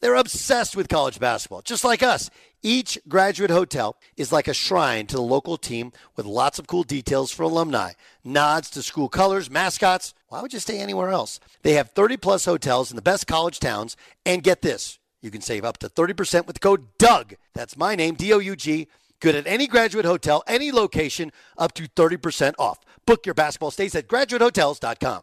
They're obsessed with college basketball, just like us. Each graduate hotel is like a shrine to the local team with lots of cool details for alumni, nods to school colors, mascots. Why would you stay anywhere else? They have 30 plus hotels in the best college towns. And get this you can save up to 30% with the code DOUG. That's my name, D O U G. Good at any graduate hotel, any location, up to 30% off. Book your basketball stays at graduatehotels.com.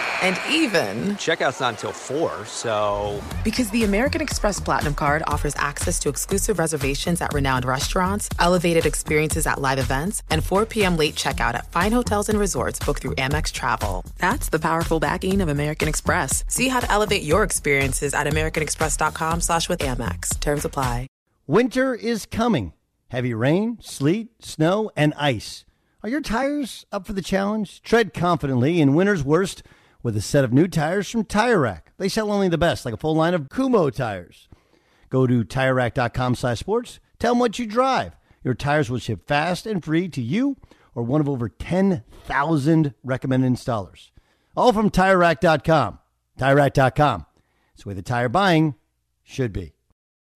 And even, Checkout's not until 4, so. because the American Express Platinum card offers access to exclusive reservations at renowned restaurants, elevated experiences at live events, and 4 p.m. late checkout at fine hotels and resorts booked through Amex Travel. That's the powerful backing of American Express. See how to elevate your experiences at americanexpress.com slash with Amex. Terms apply. Winter is coming. Heavy rain, sleet, snow, and ice. Are your tires up for the challenge? Tread confidently in winter's worst with a set of new tires from Tire Rack. They sell only the best, like a full line of Kumho tires. Go to TireRack.com slash sports. Tell them what you drive. Your tires will ship fast and free to you or one of over 10,000 recommended installers. All from TireRack.com. TireRack.com. It's the way the tire buying should be.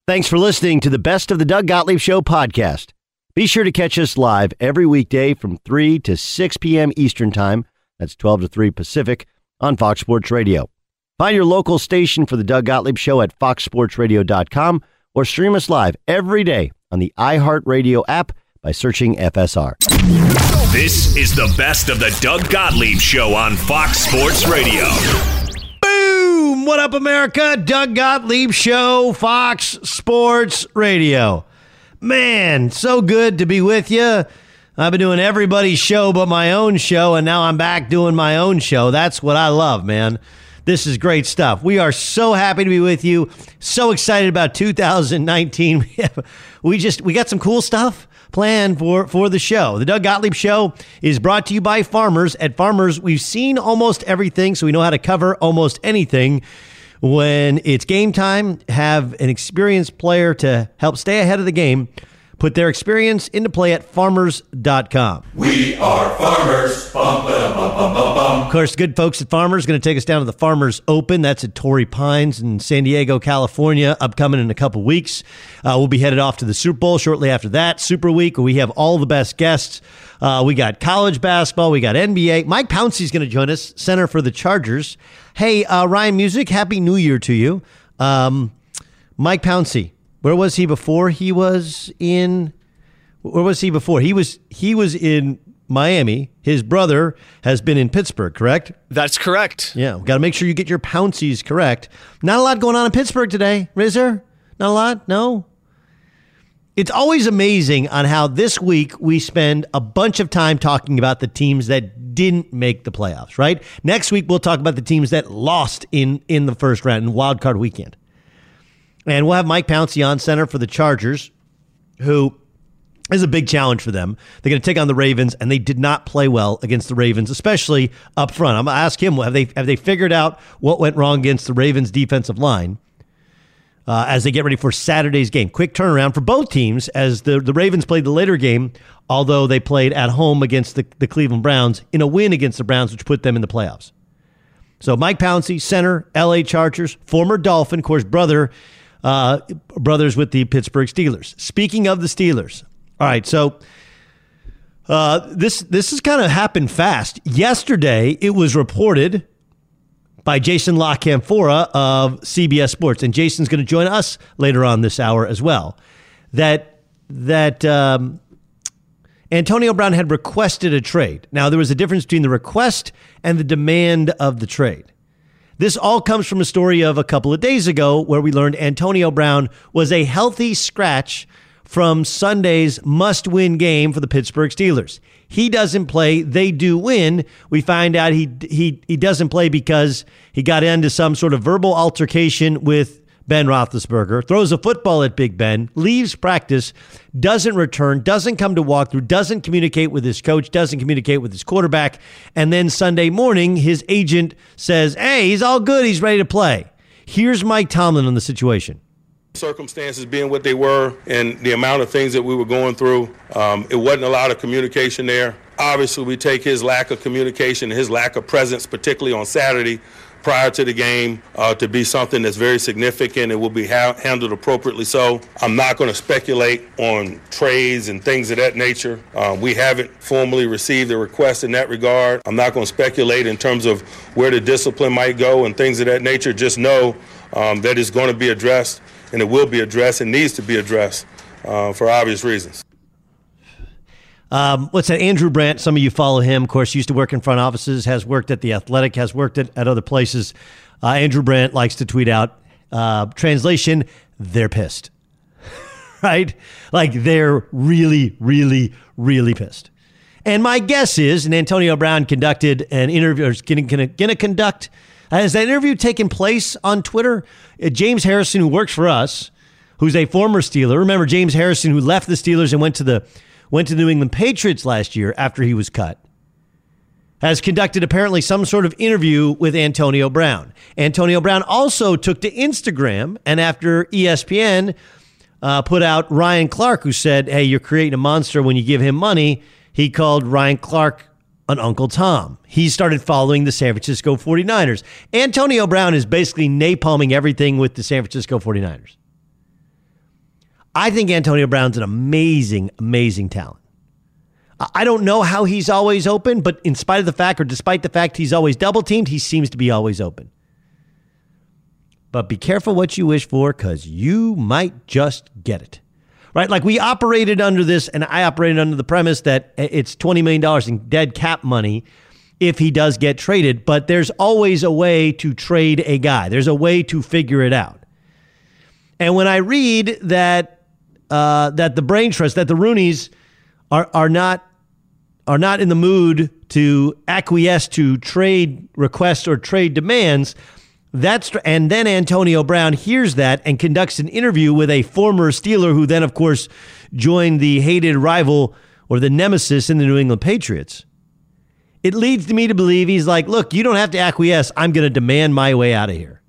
Thanks for listening to the Best of the Doug Gottlieb Show podcast. Be sure to catch us live every weekday from 3 to 6 p.m. Eastern Time. That's 12 to 3 Pacific on Fox Sports Radio. Find your local station for the Doug Gottlieb Show at foxsportsradio.com or stream us live every day on the iHeartRadio app by searching FSR. This is the best of the Doug Gottlieb Show on Fox Sports Radio. Boom! What up, America? Doug Gottlieb Show, Fox Sports Radio. Man, so good to be with you. I've been doing everybody's show but my own show, and now I'm back doing my own show. That's what I love, man. This is great stuff. We are so happy to be with you. So excited about 2019. We, just we got some cool stuff planned for for the show. The Doug Gottlieb Show is brought to you by Farmers. At Farmers, we've seen almost everything, so we know how to cover almost anything. When it's game time, have an experienced player to help stay ahead of the game. Put their experience into play at farmers.com. We are farmers. Bum, ba, bum, bum, bum, bum. Of course, good folks at Farmers going to take us down to the Farmers Open. That's at Torrey Pines in San Diego, California, upcoming in a couple weeks. Uh, we'll be headed off to the Super Bowl shortly after that. Super Week, we have all the best guests. Uh, we got college basketball, we got NBA. Mike Pouncey's going to join us, center for the Chargers. Hey, uh, Ryan Music, Happy New Year to you. Um, Mike Pouncey, where was he before? He was in. Where was he before? He was he was in Miami. His brother has been in Pittsburgh, correct? That's correct. Yeah, got to make sure you get your Pounceys correct. Not a lot going on in Pittsburgh today, is there? Not a lot? No? It's always amazing on how this week we spend a bunch of time talking about the teams that didn't make the playoffs, right? Next week we'll talk about the teams that lost in in the first round in wild card weekend. And we'll have Mike Pouncey on center for the Chargers, who is a big challenge for them. They're going to take on the Ravens, and they did not play well against the Ravens, especially up front. I'm going to ask him: Have they have they figured out what went wrong against the Ravens' defensive line? uh, as they get ready for Saturday's game. Quick turnaround for both teams as the, the Ravens played the later game, although they played at home against the, the Cleveland Browns in a win against the Browns, which put them in the playoffs. So Mike Pouncey, center, LA Chargers, former Dolphin, of course, brother, uh, brothers with the Pittsburgh Steelers. Speaking of the Steelers, all right, so uh, this this has kind of happened fast. Yesterday, it was reported by Jason La Canfora of CBS Sports, and Jason's going to join us later on this hour as well. That that um, Antonio Brown had requested a trade. Now there was a difference between the request and the demand of the trade. This all comes from a story of a couple of days ago where we learned Antonio Brown was a healthy scratch from Sunday's must win game for the Pittsburgh Steelers. He doesn't play, they do win. We find out he, he, he doesn't play because he got into some sort of verbal altercation with Ben Roethlisberger, throws a football at Big Ben, leaves practice, doesn't return, doesn't come to walkthrough, doesn't communicate with his coach, doesn't communicate with his quarterback. And then Sunday morning, his agent says, Hey, he's all good. He's ready to play. Here's Mike Tomlin on the situation circumstances being what they were and the amount of things that we were going through, um, it wasn't a lot of communication there. Obviously, we take his lack of communication, his lack of presence, particularly on Saturday prior to the game, uh, to be something that's very significant It will be ha- handled appropriately. So I'm not going to speculate on trades and things of that nature. Uh, we haven't formally received a request in that regard. I'm not going to speculate in terms of where the discipline might go and things of that nature. Just know um, that it's going to be addressed and it will be addressed and needs to be addressed uh, for obvious reasons. Um, what's that? Andrew Brandt. Some of you follow him. Of course, used to work in front offices, has worked at the Athletic, has worked at, at other places. Uh, Andrew Brandt likes to tweet out uh, translation: "They're pissed." right? Like they're really, really, really pissed. And my guess is, and Antonio Brown conducted an interview, or is going to conduct has that interview taken place on Twitter? Uh, James Harrison, who works for us, who's a former Steeler. Remember James Harrison, who left the Steelers and went to the went to the New England Patriots last year after he was cut. Has conducted apparently some sort of interview with Antonio Brown. Antonio Brown also took to Instagram, and after ESPN uh, put out Ryan Clark, who said, Hey, you're creating a monster when you give him money, he called Ryan Clark an Uncle Tom. He started following the San Francisco 49ers. Antonio Brown is basically napalming everything with the San Francisco 49ers. I think Antonio Brown's an amazing, amazing talent. I don't know how he's always open, but in spite of the fact, or despite the fact he's always double teamed, he seems to be always open. But be careful what you wish for because you might just get it right? Like we operated under this, and I operated under the premise that it's $20 million in dead cap money if he does get traded, but there's always a way to trade a guy, there's a way to figure it out. And when I read that, uh, that the brain trust, that the Rooneys are, are not are not in the mood to acquiesce to trade requests or trade demands, that's and then Antonio Brown hears that and conducts an interview with a former Steeler who then of course joined the hated rival or the nemesis in the New England Patriots. It leads to me to believe he's like, "Look, you don't have to acquiesce. I'm going to demand my way out of here."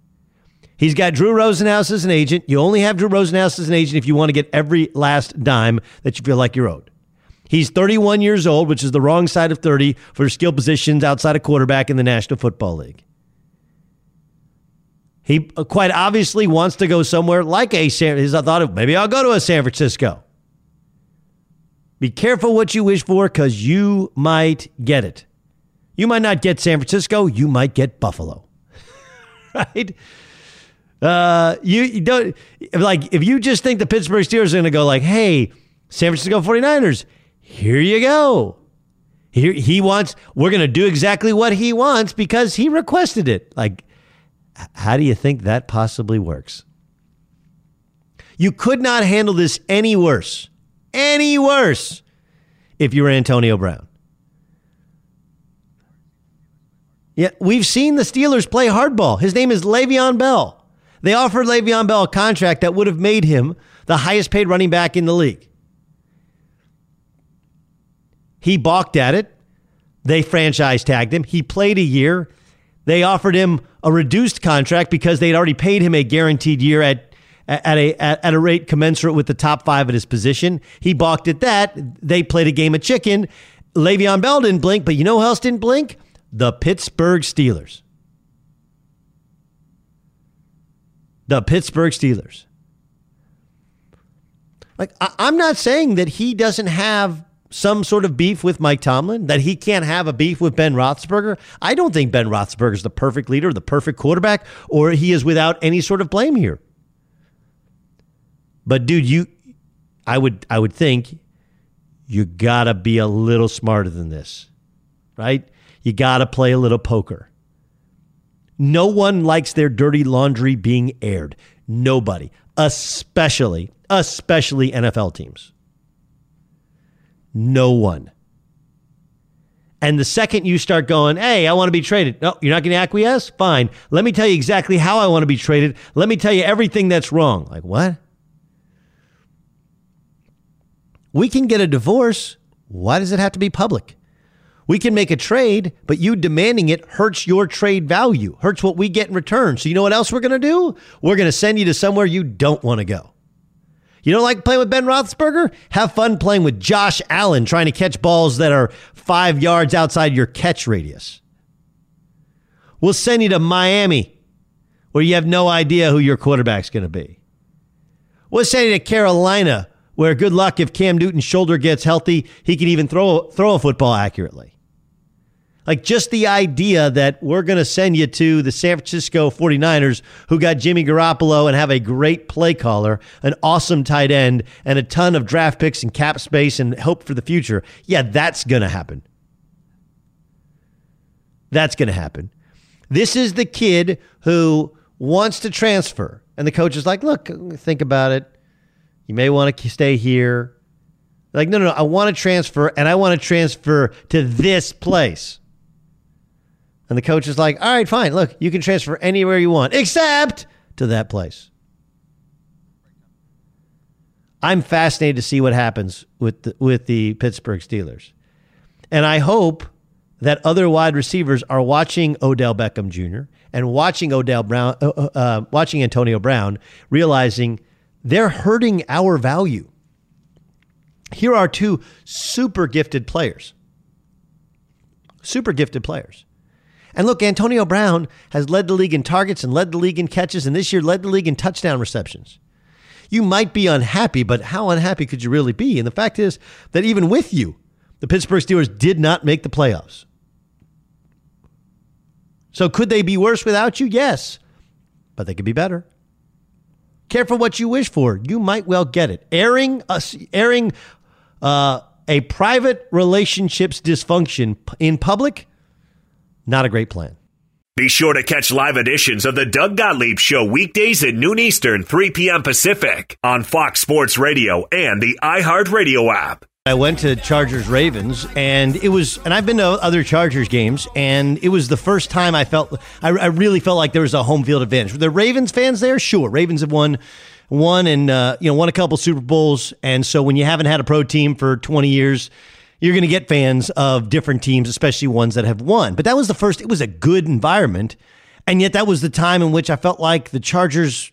He's got Drew Rosenhaus as an agent. You only have Drew Rosenhaus as an agent if you want to get every last dime that you feel like you're owed. He's 31 years old, which is the wrong side of 30 for skill positions outside of quarterback in the National Football League. He uh, quite obviously wants to go somewhere like a San. He's thought of maybe I'll go to a San Francisco. Be careful what you wish for because you might get it. You might not get San Francisco. You might get Buffalo. right? Uh, you, you don't like if you just think the Pittsburgh Steelers are going to go like, hey, San Francisco 49ers, here you go. Here he wants. We're going to do exactly what he wants because he requested it. Like how do you think that possibly works? You could not handle this any worse, any worse, if you were Antonio Brown. Yeah, we've seen the Steelers play hardball. His name is Le'Veon Bell. They offered Le'Veon Bell a contract that would have made him the highest paid running back in the league. He balked at it. They franchise tagged him. He played a year. They offered him a reduced contract because they'd already paid him a guaranteed year at at a at, a rate commensurate with the top five at his position. He balked at that. They played a game of chicken. Le'Veon Bell didn't blink, but you know who else didn't blink? The Pittsburgh Steelers. The Pittsburgh Steelers. Like, I, I'm not saying that he doesn't have some sort of beef with Mike Tomlin, that he can't have a beef with Ben Roethlisberger. I don't think Ben Roethlisberger is the perfect leader, the perfect quarterback, or he is without any sort of blame here. But dude, you, I would, I would think you gotta be a little smarter than this, right? You gotta play a little poker. No one likes their dirty laundry being aired. Nobody, especially, especially NFL teams. No one. And the second you start going, hey, I want to be traded. No, you're not going to acquiesce? Fine. Let me tell you exactly how I want to be traded. Let me tell you everything that's wrong. Like, what? We can get a divorce. Why does it have to be public? We can make a trade, but you demanding it hurts your trade value, hurts what we get in return. So, you know what else we're going to do? We're going to send you to somewhere you don't want to go. You don't like playing with Ben Roethlisberger? Have fun playing with Josh Allen, trying to catch balls that are five yards outside your catch radius. We'll send you to Miami, where you have no idea who your quarterback's going to be. We'll send you to Carolina, where good luck if Cam Newton's shoulder gets healthy, he can even throw throw a football accurately. Like just the idea that we're going to send you to the San Francisco 49ers, who got Jimmy Garoppolo and have a great play caller, an awesome tight end, and a ton of draft picks and cap space and hope for the future. Yeah, that's going to happen. That's going to happen. This is the kid who wants to transfer. And the coach is like, look, think about it. You may want to stay here. Like, no, no, no. I want to transfer and I want to transfer to this place. And the coach is like, all right, fine. Look, you can transfer anywhere you want, except to that place. I'm fascinated to see what happens with the, with the Pittsburgh Steelers. And I hope that other wide receivers are watching Odell Beckham Jr. and watching Odell Brown, uh, uh, uh, watching Antonio Brown, realizing they're hurting our value. Here are two super gifted players. Super gifted players. And look, Antonio Brown has led the league in targets and led the league in catches, and this year led the league in touchdown receptions. You might be unhappy, but how unhappy could you really be? And the fact is that even with you, the Pittsburgh Steelers did not make the playoffs. So could they be worse without you? Yes, but they could be better. Careful what you wish for. You might well get it. Airing, a, airing uh, a private relationships dysfunction in public not a great plan. Be sure to catch live editions of the Doug Gottlieb Show weekdays at noon Eastern, 3 p.m. Pacific on Fox Sports Radio and the iHeartRadio app. I went to Chargers Ravens, and it was, and I've been to other Chargers games, and it was the first time I felt, I, I really felt like there was a home field advantage. Were the Ravens fans there? Sure. Ravens have won won and uh, you know won a couple Super Bowls, and so when you haven't had a pro team for 20 years, you're going to get fans of different teams, especially ones that have won. But that was the first, it was a good environment. And yet that was the time in which I felt like the Chargers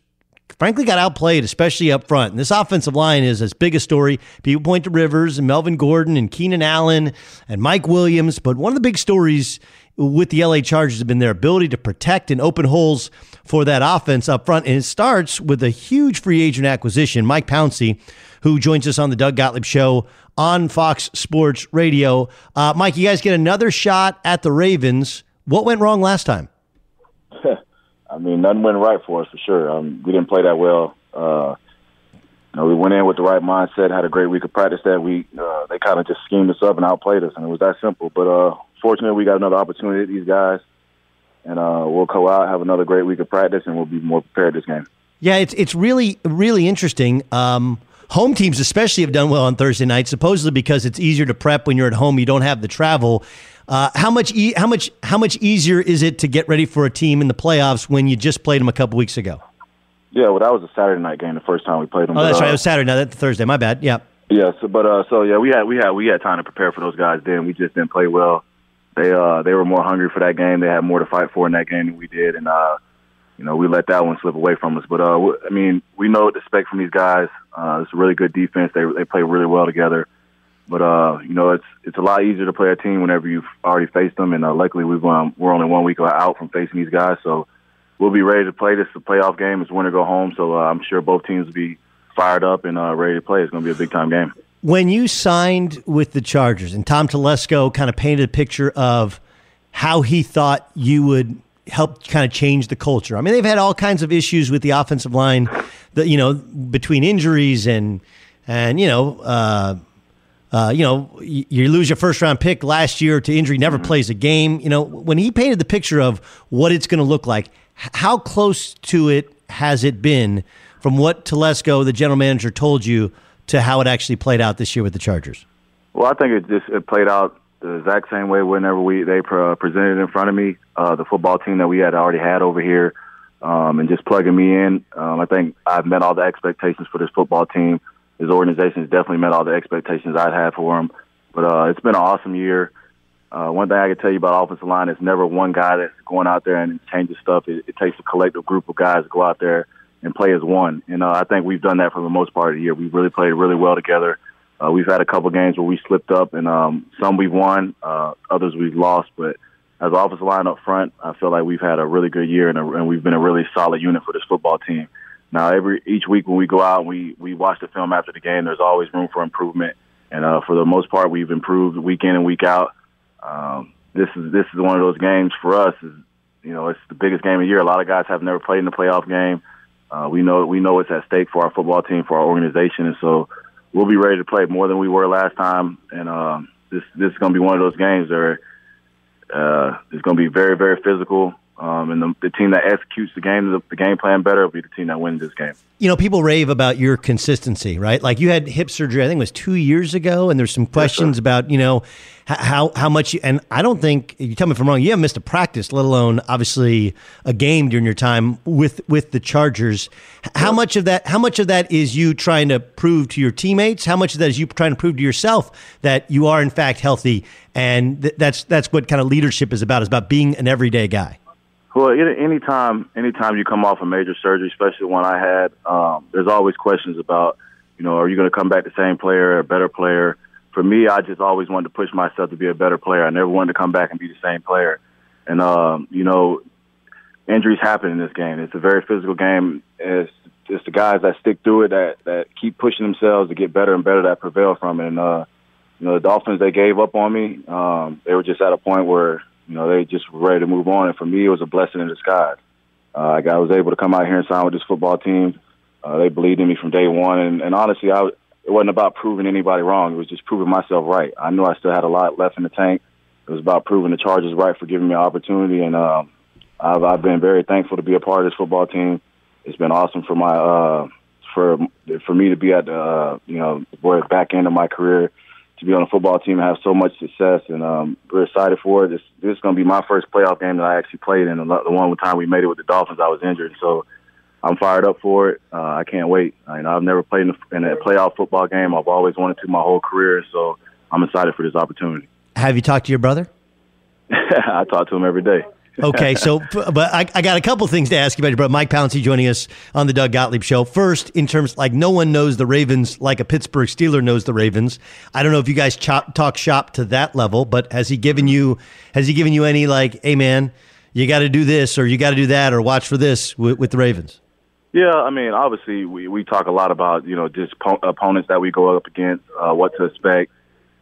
frankly got outplayed, especially up front. And this offensive line is as big a story. People point to Rivers and Melvin Gordon and Keenan Allen and Mike Williams. But one of the big stories with the LA Chargers have been their ability to protect and open holes for that offense up front. And it starts with a huge free agent acquisition, Mike Pouncey, who joins us on the Doug Gottlieb Show on Fox Sports Radio. Uh, Mike, you guys get another shot at the Ravens. What went wrong last time? I mean, nothing went right for us for sure. Um, we didn't play that well. Uh, you know, we went in with the right mindset, had a great week of practice that week. Uh, they kind of just schemed us up and outplayed us, and it was that simple. But uh, fortunately, we got another opportunity. These guys, and uh, we'll go out, have another great week of practice, and we'll be more prepared this game. Yeah, it's it's really really interesting. Um, home teams especially have done well on Thursday night, supposedly because it's easier to prep when you're at home. You don't have the travel. Uh, how much e- how much how much easier is it to get ready for a team in the playoffs when you just played them a couple weeks ago? Yeah, well, that was a Saturday night game. The first time we played them. Oh, that's but, right. Uh, It was Saturday. Now that's Thursday. My bad. Yeah. Yeah. So, but uh, so yeah, we had we had we had time to prepare for those guys. Then we just didn't play well. They uh they were more hungry for that game. They had more to fight for in that game than we did, and uh you know, we let that one slip away from us. But uh, I mean, we know what to expect from these guys. Uh, it's a really good defense. They they play really well together. But uh, you know, it's it's a lot easier to play a team whenever you've already faced them. And uh, luckily, we've um, we're only one week out from facing these guys, so we'll be ready to play. This is a playoff game. It's win or go home. So uh, I'm sure both teams will be fired up and uh, ready to play. It's going to be a big time game. When you signed with the Chargers, and Tom Telesco kind of painted a picture of how he thought you would help kind of change the culture. I mean, they've had all kinds of issues with the offensive line, that you know, between injuries and and you know. Uh, uh, you know, you lose your first round pick last year to injury, never mm-hmm. plays a game. You know, when he painted the picture of what it's going to look like, how close to it has it been from what Telesco, the general manager, told you to how it actually played out this year with the Chargers? Well, I think it just it played out the exact same way whenever we they pre- presented in front of me uh, the football team that we had already had over here, um, and just plugging me in. Um, I think I've met all the expectations for this football team. His organization has definitely met all the expectations I'd had for him. But uh, it's been an awesome year. Uh, one thing I can tell you about offensive line is never one guy that's going out there and changes stuff. It, it takes a collective group of guys to go out there and play as one. And uh, I think we've done that for the most part of the year. We've really played really well together. Uh, we've had a couple games where we slipped up, and um, some we've won, uh, others we've lost. But as offensive line up front, I feel like we've had a really good year, and, a, and we've been a really solid unit for this football team. Now, every each week when we go out and we we watch the film after the game, there's always room for improvement, and uh, for the most part, we've improved week in and week out. Um, this is this is one of those games for us. Is you know, it's the biggest game of the year. A lot of guys have never played in a playoff game. Uh, we know we know it's at stake for our football team, for our organization, and so we'll be ready to play more than we were last time. And um, this this is going to be one of those games where uh, it's going to be very very physical. Um, and the, the, team that executes the game, the, the, game plan better, will be the team that wins this game. You know, people rave about your consistency, right? Like you had hip surgery, I think it was two years ago, and there's some questions yes, about, you know, how how much. You, and I don't think you tell me if I'm wrong. You haven't missed a practice, let alone obviously a game during your time with with the Chargers. How much of that? How much of that is you trying to prove to your teammates? How much of that is you trying to prove to yourself that you are in fact healthy? And th- that's that's what kind of leadership is about. Is about being an everyday guy. Well, anytime, anytime you come off a major surgery, especially one I had, um, there's always questions about, you know, are you going to come back the same player, or a better player? For me, I just always wanted to push myself to be a better player. I never wanted to come back and be the same player. And um, you know, injuries happen in this game. It's a very physical game. It's it's the guys that stick through it that that keep pushing themselves to get better and better that prevail from it. And uh, you know, the Dolphins they gave up on me. Um, they were just at a point where you know, they just were ready to move on. And for me, it was a blessing in disguise. Uh, I was able to come out here and sign with this football team. Uh, they believed in me from day one. And, and honestly, I, it wasn't about proving anybody wrong. It was just proving myself right. I knew I still had a lot left in the tank. It was about proving the Chargers right for giving me an opportunity. And um, I've, I've been very thankful to be a part of this football team. It's been awesome for my uh, for for me to be at the uh, you know the back end of my career to be on a football team and have so much success. And um, we're excited for it. This, this is going to be my first playoff game that I actually played in. The one time we made it with the Dolphins, I was injured. So I'm fired up for it. Uh, I can't wait. I, you know, I've never played in a, in a playoff football game. I've always wanted to my whole career. So I'm excited for this opportunity. Have you talked to your brother? I talk to him every day okay, so but I, I got a couple things to ask you about your brother Mike Pouncey joining us on the Doug Gottlieb show. First, in terms like no one knows the Ravens like a Pittsburgh Steeler knows the Ravens. I don't know if you guys chop, talk shop to that level, but has he given you has he given you any like, hey man, you got to do this or you got to do that or watch for this with, with the Ravens? Yeah, I mean, obviously we we talk a lot about you know just po- opponents that we go up against, uh, what to expect.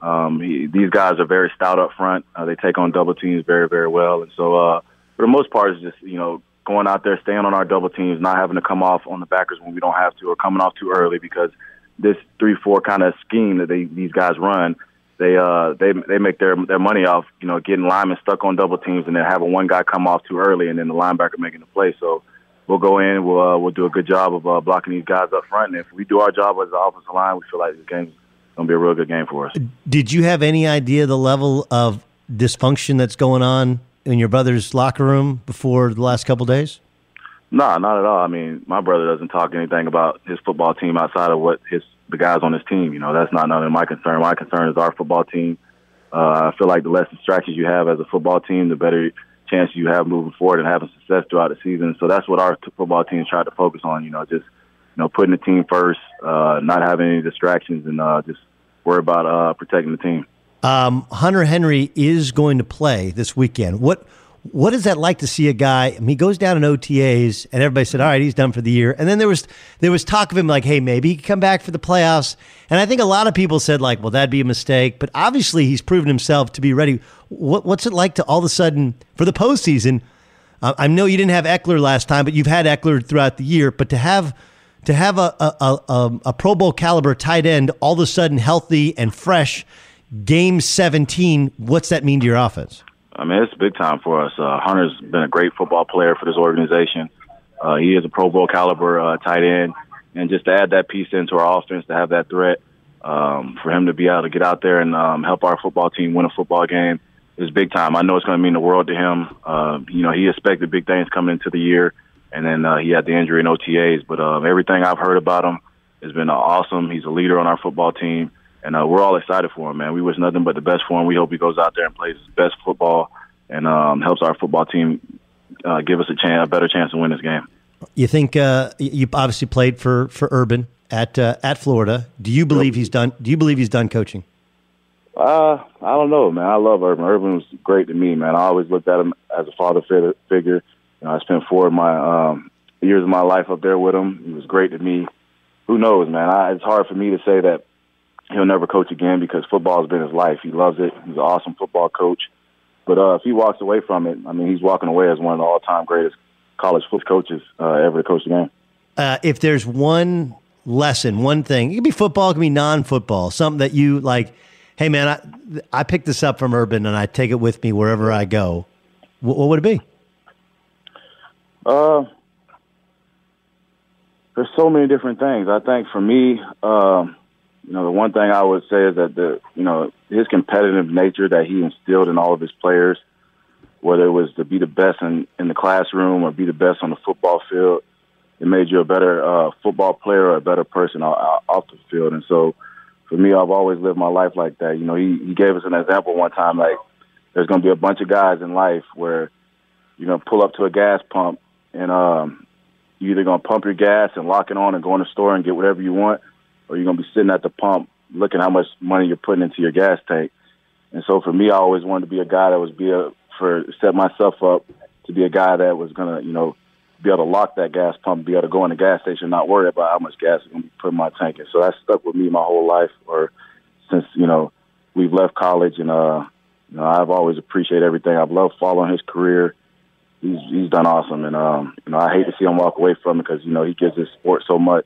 Um, he, these guys are very stout up front. Uh, they take on double teams very, very well. And so, uh, for the most part, it's just, you know, going out there, staying on our double teams, not having to come off on the backers when we don't have to or coming off too early because this 3-4 kind of scheme that they, these guys run, they, uh, they, they make their, their money off, you know, getting linemen stuck on double teams and then having one guy come off too early and then the linebacker making the play. So, we'll go in. We'll uh, we'll do a good job of uh, blocking these guys up front. And if we do our job as the offensive line, we feel like this game's going to be a real good game for us. Did you have any idea the level of dysfunction that's going on in your brother's locker room before the last couple days? No, nah, not at all. I mean, my brother doesn't talk anything about his football team outside of what his the guys on his team. You know, that's not none of my concern. My concern is our football team. Uh, I feel like the less distractions you have as a football team, the better chance you have moving forward and having success throughout the season. So that's what our football team tried to focus on. You know, just you know putting the team first, uh, not having any distractions, and uh, just worry about uh, protecting the team. Um, Hunter Henry is going to play this weekend. What what is that like to see a guy? I mean, he goes down in OTAs, and everybody said, "All right, he's done for the year." And then there was there was talk of him like, "Hey, maybe he could come back for the playoffs." And I think a lot of people said like, "Well, that'd be a mistake." But obviously, he's proven himself to be ready. What, what's it like to all of a sudden for the postseason? I know you didn't have Ekeler last time, but you've had Ekeler throughout the year. But to have to have a a, a, a Pro Bowl caliber tight end all of a sudden healthy and fresh, game seventeen, what's that mean to your offense? I mean, it's big time for us. Uh, Hunter's been a great football player for this organization. Uh, he is a Pro Bowl caliber uh, tight end, and just to add that piece into our offense, to have that threat, um, for him to be able to get out there and um, help our football team win a football game is big time. I know it's going to mean the world to him. Uh, you know, he expected big things coming into the year, and then uh, he had the injury in OTAs. But um, everything I've heard about him has been uh, awesome. He's a leader on our football team and uh, we're all excited for him, man. We wish nothing but the best for him. We hope he goes out there and plays his best football and um, helps our football team uh, give us a chance, a better chance to win this game. You think uh, you obviously played for for Urban at uh, at Florida. Do you believe he's done? Do you believe he's done coaching? Uh, I don't know, man. I love Urban. Urban was great to me, man. I always looked at him as a father figure. You know, I spent four of my um, years of my life up there with him. He was great to me. Who knows, man? I, it's hard for me to say that he'll never coach again because football has been his life. He loves it. He's an awesome football coach. But uh, if he walks away from it, I mean, he's walking away as one of the all-time greatest college football coaches uh, ever to coach game. Uh, if there's one lesson, one thing, it could be football, it could be non-football, something that you like. Hey, man, I I picked this up from Urban and I take it with me wherever I go. What, what would it be? Uh, there's so many different things. I think for me, um, you know, the one thing I would say is that the, you know, his competitive nature that he instilled in all of his players, whether it was to be the best in, in the classroom or be the best on the football field, it made you a better uh, football player or a better person off, off the field. And so, for me, I've always lived my life like that. You know, he, he gave us an example one time, like there's going to be a bunch of guys in life where you're going to pull up to a gas pump and um, you're either to pump your gas and lock it on and go in the store and get whatever you want, or you're to be sitting at the pump looking how much money you're putting into your gas tank. And so for me, I always wanted to be a guy that was be a for set myself up to be a guy that was gonna, you know, be able to lock that gas pump, be able to go in the gas station, not worry about how much gas is gonna be put in my tank. And so that stuck with me my whole life, or since you know we've left college, and uh, you know I've always appreciated everything. I've loved following his career. He's he's done awesome, and um, you know I hate to see him walk away from it because you know he gives this sport so much.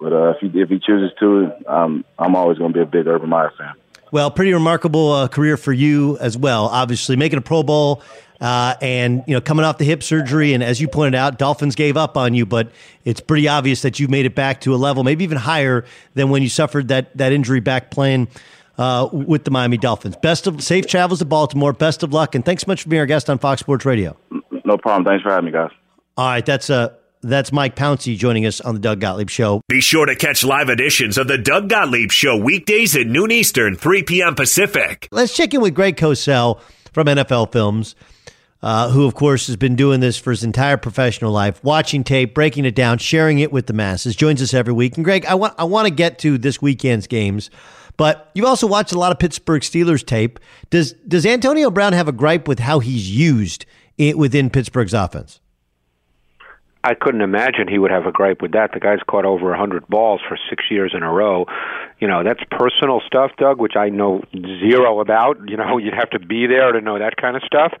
But uh, if he if he chooses to, um, I'm always going to be a big Urban Meyer fan. Well, pretty remarkable uh, career for you as well. Obviously, making a Pro Bowl uh, and you know coming off the hip surgery, and as you pointed out, Dolphins gave up on you, but it's pretty obvious that you've made it back to a level, maybe even higher than when you suffered that that injury back playing. Uh, with the Miami Dolphins. Best of safe travels to Baltimore. Best of luck, and thanks so much for being our guest on Fox Sports Radio. No problem. Thanks for having me, guys. All right, that's uh that's Mike Pouncey joining us on the Doug Gottlieb Show. Be sure to catch live editions of the Doug Gottlieb Show weekdays at noon Eastern, 3 p.m. Pacific. Let's check in with Greg Cosell from NFL Films, uh, who, of course, has been doing this for his entire professional life, watching tape, breaking it down, sharing it with the masses. Joins us every week. And Greg, I want I want to get to this weekend's games. But you've also watched a lot of Pittsburgh Steelers tape. Does does Antonio Brown have a gripe with how he's used within Pittsburgh's offense? I couldn't imagine he would have a gripe with that. The guy's caught over a 100 balls for six years in a row. You know, that's personal stuff, Doug, which I know zero about. You know, you'd have to be there to know that kind of stuff.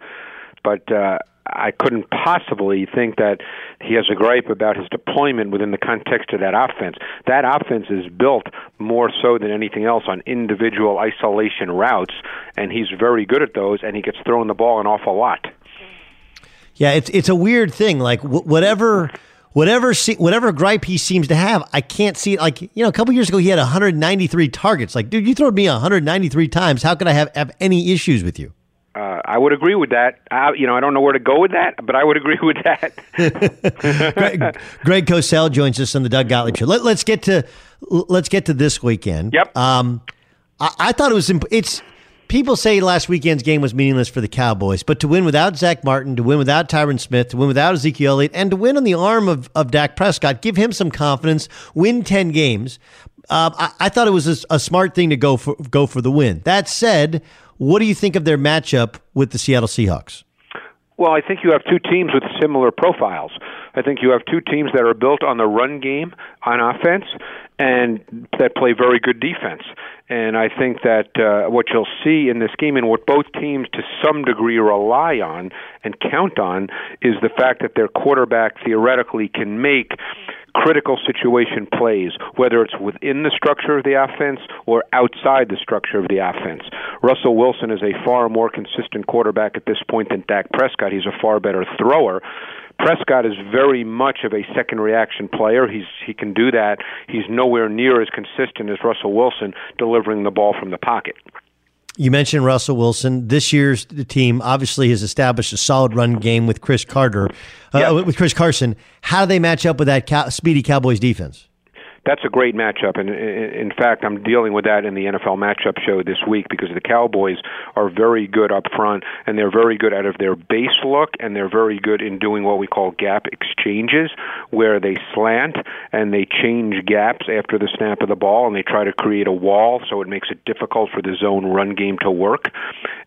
But uh, I couldn't possibly think that he has a gripe about his deployment within the context of that offense. That offense is built more so than anything else on individual isolation routes, and he's very good at those, and he gets thrown the ball an awful lot. Yeah, it's it's a weird thing. Like whatever whatever whatever gripe he seems to have, I can't see it. Like you know, a couple years ago he had 193 targets. Like, dude, you throw me 193 times. How could I have have any issues with you? Uh, I would agree with that. Uh, you know, I don't know where to go with that, but I would agree with that. Greg, Greg Cosell joins us on the Doug Gottlieb show. Let, us get to let's get to this weekend. Yep. Um, I, I thought it was imp- it's people say last weekend's game was meaningless for the Cowboys, but to win without Zack Martin, to win without Tyron Smith, to win without Ezekiel Elliott, and to win on the arm of, of Dak Prescott, give him some confidence, win 10 games. Uh, I, I, thought it was a, a smart thing to go for, go for the win. That said, what do you think of their matchup with the Seattle Seahawks? Well, I think you have two teams with similar profiles. I think you have two teams that are built on the run game on offense and that play very good defense. And I think that uh, what you'll see in this game and what both teams to some degree rely on and count on is the fact that their quarterback theoretically can make critical situation plays, whether it's within the structure of the offense or outside the structure of the offense. Russell Wilson is a far more consistent quarterback at this point than Dak Prescott. He's a far better thrower. Prescott is very much of a second reaction player. He's he can do that. He's nowhere near as consistent as Russell Wilson delivering the ball from the pocket. You mentioned Russell Wilson. This year's team obviously has established a solid run game with Chris Carter, uh, yes. with Chris Carson. How do they match up with that cow- speedy Cowboys defense? That's a great matchup, and in fact, I'm dealing with that in the NFL matchup show this week because the Cowboys are very good up front, and they're very good out of their base look, and they're very good in doing what we call gap exchanges, where they slant and they change gaps after the snap of the ball, and they try to create a wall, so it makes it difficult for the zone run game to work.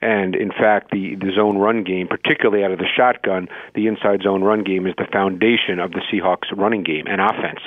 And in fact, the the zone run game, particularly out of the shotgun, the inside zone run game is the foundation of the Seahawks running game and offense.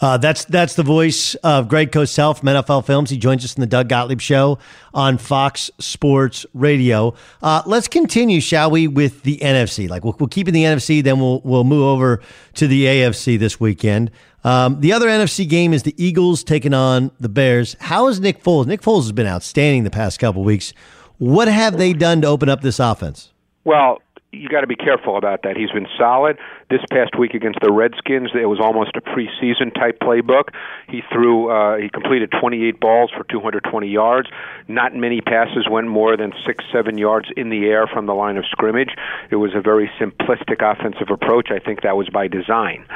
Uh, that's that's the voice of Greg Cosell from NFL Films. He joins us in the Doug Gottlieb Show on Fox Sports Radio. Uh, let's continue, shall we, with the NFC? Like we'll, we'll keep in the NFC, then we'll we'll move over to the AFC this weekend. Um, the other NFC game is the Eagles taking on the Bears. How is Nick Foles? Nick Foles has been outstanding the past couple weeks. What have they done to open up this offense? Well, you got to be careful about that. He's been solid this past week against the Redskins. It was almost a preseason type playbook. He threw, uh, he completed 28 balls for 220 yards. Not many passes went more than six, seven yards in the air from the line of scrimmage. It was a very simplistic offensive approach. I think that was by design.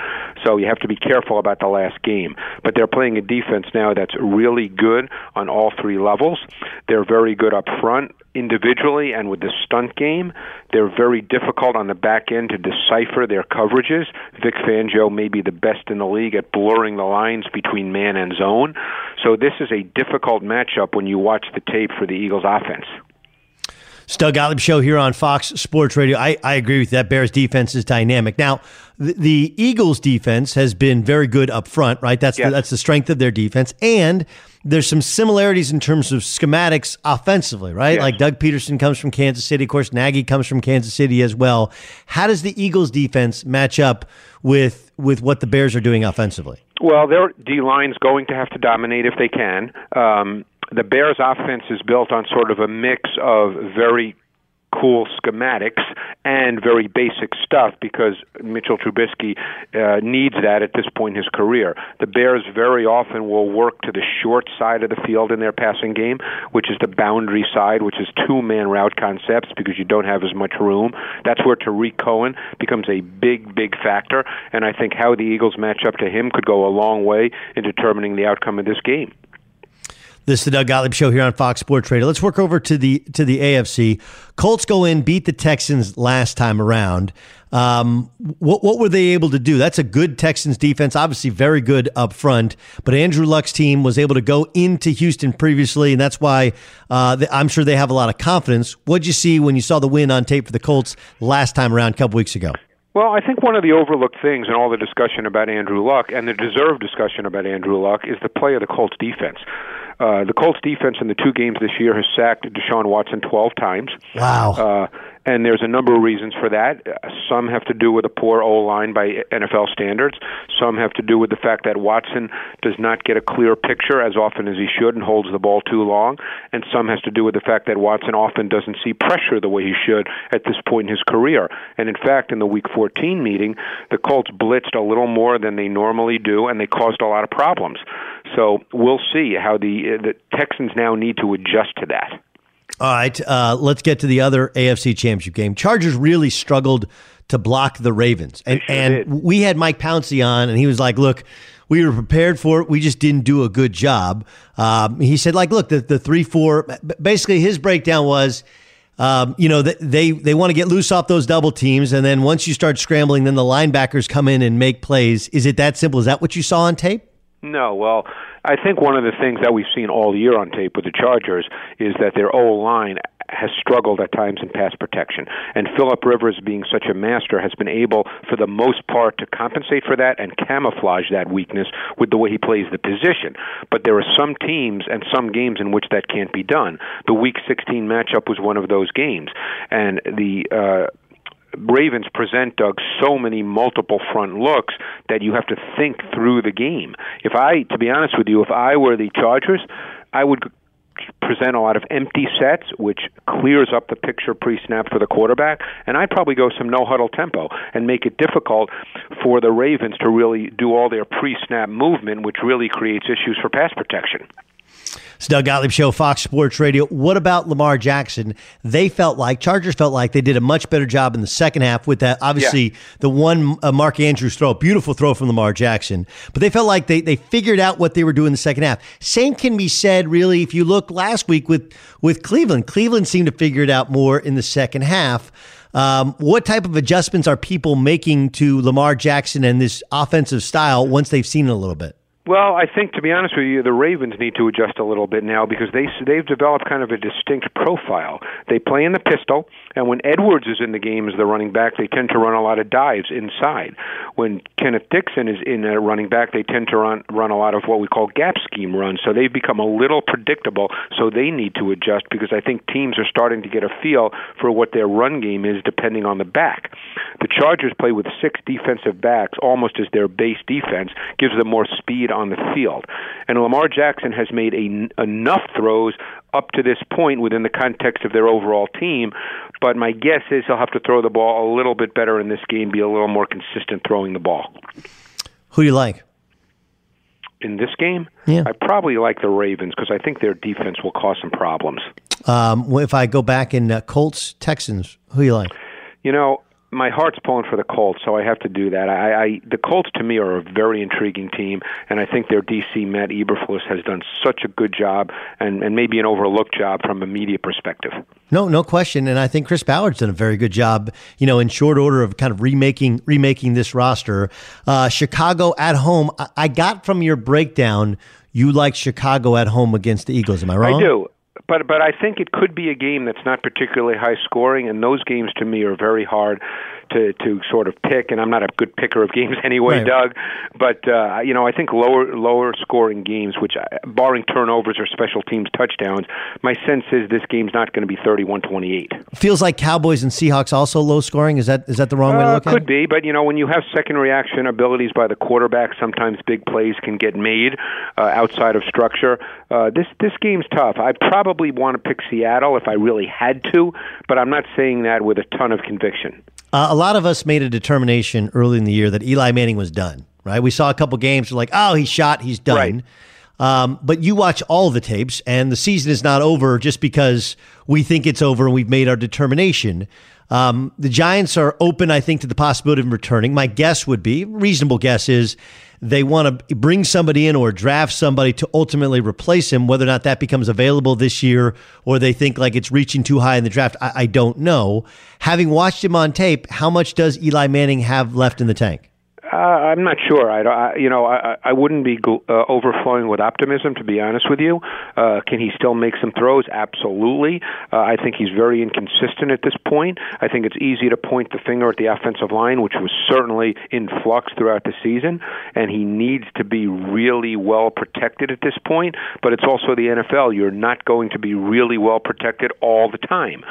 So you have to be careful about the last game. But they're playing a defense now that's really good on all three levels. They're very good up front individually and with the stunt game. They're very difficult on the back end to decipher their coverages. Vic Fangio may be the best in the league at blurring the lines between man and zone. So this is a difficult matchup when you watch the tape for the Eagles offense. Doug Gottlieb show here on Fox Sports Radio. I, I agree with you. That Bears defense is dynamic. Now, the, the Eagles defense has been very good up front, right? That's yes. the, that's the strength of their defense, and there's some similarities in terms of schematics offensively, right? Yes. Like Doug Pederson comes from Kansas City. Of course, Nagy comes from Kansas City as well. How does the Eagles defense match up with with what the Bears are doing offensively? Well, their D line's going to have to dominate if they can. Um, the Bears' offense is built on sort of a mix of very cool schematics and very basic stuff because Mitchell Trubisky uh, needs that at this point in his career. The Bears very often will work to the short side of the field in their passing game, which is the boundary side, which is two man route concepts because you don't have as much room. That's where Tarik Cohen becomes a big, big factor, and I think how the Eagles match up to him could go a long way in determining the outcome of this game. This is the Doug Gottlieb Show here on Fox Sports Radio. Let's work over to the to the AFC. Colts go in, beat the Texans last time around. Um, what what were they able to do? That's a good Texans defense, obviously very good up front. But Andrew Luck's team was able to go into Houston previously, and that's why uh, I'm sure they have a lot of confidence. What'd you see when you saw the win on tape for the Colts last time around, a couple weeks ago? Well, I think one of the overlooked things in all the discussion about Andrew Luck and the deserved discussion about Andrew Luck is the play of the Colts defense. Uh, the Colts defense in the two games this year has sacked Deshaun Watson 12 times. Wow. Uh, and there's a number of reasons for that. Some have to do with a poor O line by NFL standards. Some have to do with the fact that Watson does not get a clear picture as often as he should and holds the ball too long. And some has to do with the fact that Watson often doesn't see pressure the way he should at this point in his career. And in fact, in the Week 14 meeting, the Colts blitzed a little more than they normally do, and they caused a lot of problems. So we'll see how the the Texans now need to adjust to that. All right, uh, let's get to the other AFC Championship game. Chargers really struggled to block the Ravens, and sure and did. we had Mike Pouncey on, and he was like, "Look, we were prepared for it. We just didn't do a good job. Um, he said, like, look, the, the three, four, basically his breakdown was, um, you know, they, they want to get loose off those double teams. And then once you start scrambling, then the linebackers come in and make plays. Is it that simple? Is that what you saw on tape? No, well, I think one of the things that we've seen all year on tape with the Chargers is that their O line has struggled at times in pass protection. And Philip Rivers, being such a master, has been able, for the most part, to compensate for that and camouflage that weakness with the way he plays the position. But there are some teams and some games in which that can't be done. The Week 16 matchup was one of those games, and the. Uh, Ravens present Doug so many multiple front looks that you have to think through the game. If I, to be honest with you, if I were the Chargers, I would present a lot of empty sets, which clears up the picture pre snap for the quarterback. And I'd probably go some no huddle tempo and make it difficult for the Ravens to really do all their pre snap movement, which really creates issues for pass protection. It's Doug Gottlieb Show, Fox Sports Radio. What about Lamar Jackson? They felt like, Chargers felt like they did a much better job in the second half with that. Obviously, yeah. the one uh, Mark Andrews throw, beautiful throw from Lamar Jackson. But they felt like they, they figured out what they were doing in the second half. Same can be said, really, if you look last week with, with Cleveland. Cleveland seemed to figure it out more in the second half. Um, what type of adjustments are people making to Lamar Jackson and this offensive style once they've seen it a little bit? Well, I think to be honest with you, the Ravens need to adjust a little bit now because they they've developed kind of a distinct profile. They play in the pistol, and when Edwards is in the game as the running back, they tend to run a lot of dives inside. When Kenneth Dixon is in a running back, they tend to run run a lot of what we call gap scheme runs. So they've become a little predictable. So they need to adjust because I think teams are starting to get a feel for what their run game is depending on the back. The Chargers play with six defensive backs almost as their base defense, gives them more speed on the field. And Lamar Jackson has made a, enough throws up to this point within the context of their overall team. But my guess is he'll have to throw the ball a little bit better in this game, be a little more consistent throwing the ball. Who do you like? In this game, yeah. I probably like the Ravens because I think their defense will cause some problems. Um, if I go back in uh, Colts Texans, who do you like? You know, my heart's pulling for the Colts, so I have to do that. I, I the Colts to me are a very intriguing team, and I think their DC Matt Eberflus has done such a good job, and, and maybe an overlooked job from a media perspective. No, no question, and I think Chris Ballard's done a very good job. You know, in short order of kind of remaking remaking this roster. Uh, Chicago at home. I, I got from your breakdown you like Chicago at home against the Eagles. Am I wrong? I do but but I think it could be a game that's not particularly high scoring, and those games to me are very hard to to sort of pick, and I'm not a good picker of games anyway, right. Doug. But uh, you know, I think lower lower scoring games, which uh, barring turnovers or special teams touchdowns, my sense is this game's not going to be 31-28. Feels like Cowboys and Seahawks also low scoring. Is that is that the wrong way to uh, look at it? Could be, but you know, when you have second reaction abilities by the quarterback, sometimes big plays can get made uh, outside of structure. Uh, this this game's tough. I probably want to pick Seattle if I really had to, but I'm not saying that with a ton of conviction. Uh, a lot of us made a determination early in the year that Eli Manning was done. Right? We saw a couple games. We're like, oh, he's shot. He's done. Right. Um, but you watch all the tapes, and the season is not over just because we think it's over and we've made our determination. Um, the Giants are open, I think, to the possibility of returning. My guess would be, reasonable guess is, they want to bring somebody in or draft somebody to ultimately replace him. Whether or not that becomes available this year or they think like it's reaching too high in the draft, I, I don't know. Having watched him on tape, how much does Eli Manning have left in the tank? Uh, I'm not sure. I, I you know, I, I wouldn't be uh, overflowing with optimism, to be honest with you. Uh, can he still make some throws? Absolutely. Uh, I think he's very inconsistent at this point. I think it's easy to point the finger at the offensive line, which was certainly in flux throughout the season, and he needs to be really well protected at this point. But it's also the NFL. You're not going to be really well protected all the time.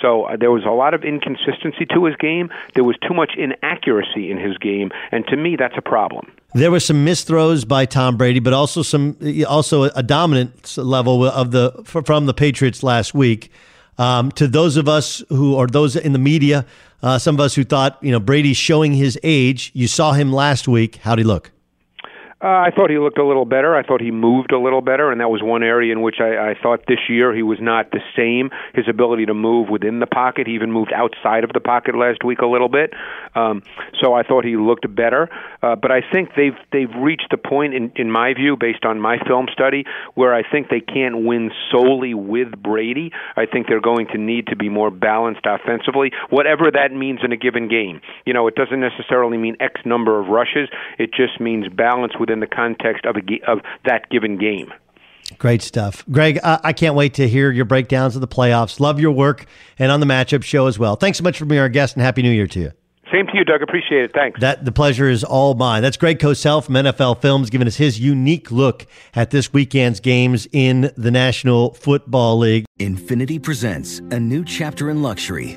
So uh, there was a lot of inconsistency to his game. There was too much inaccuracy in his game, and to me, that's a problem. There were some missed throws by Tom Brady, but also some also a dominant level of the from the Patriots last week. Um, to those of us who are those in the media, uh, some of us who thought you know Brady's showing his age. You saw him last week. How'd he look? Uh, I thought he looked a little better. I thought he moved a little better, and that was one area in which I, I thought this year he was not the same. His ability to move within the pocket, he even moved outside of the pocket last week a little bit. Um, so I thought he looked better. Uh, but I think they've they've reached the point, in, in my view, based on my film study, where I think they can't win solely with Brady. I think they're going to need to be more balanced offensively, whatever that means in a given game. You know, it doesn't necessarily mean X number of rushes. It just means balance within the context of a of that given game. Great stuff. Greg, I, I can't wait to hear your breakdowns of the playoffs. Love your work and on the matchup show as well. Thanks so much for being our guest and Happy New Year to you. Same to you, Doug. Appreciate it. Thanks. That the pleasure is all mine. That's Greg Cosell from NFL Films giving us his unique look at this weekend's games in the National Football League. Infiniti presents a new chapter in luxury,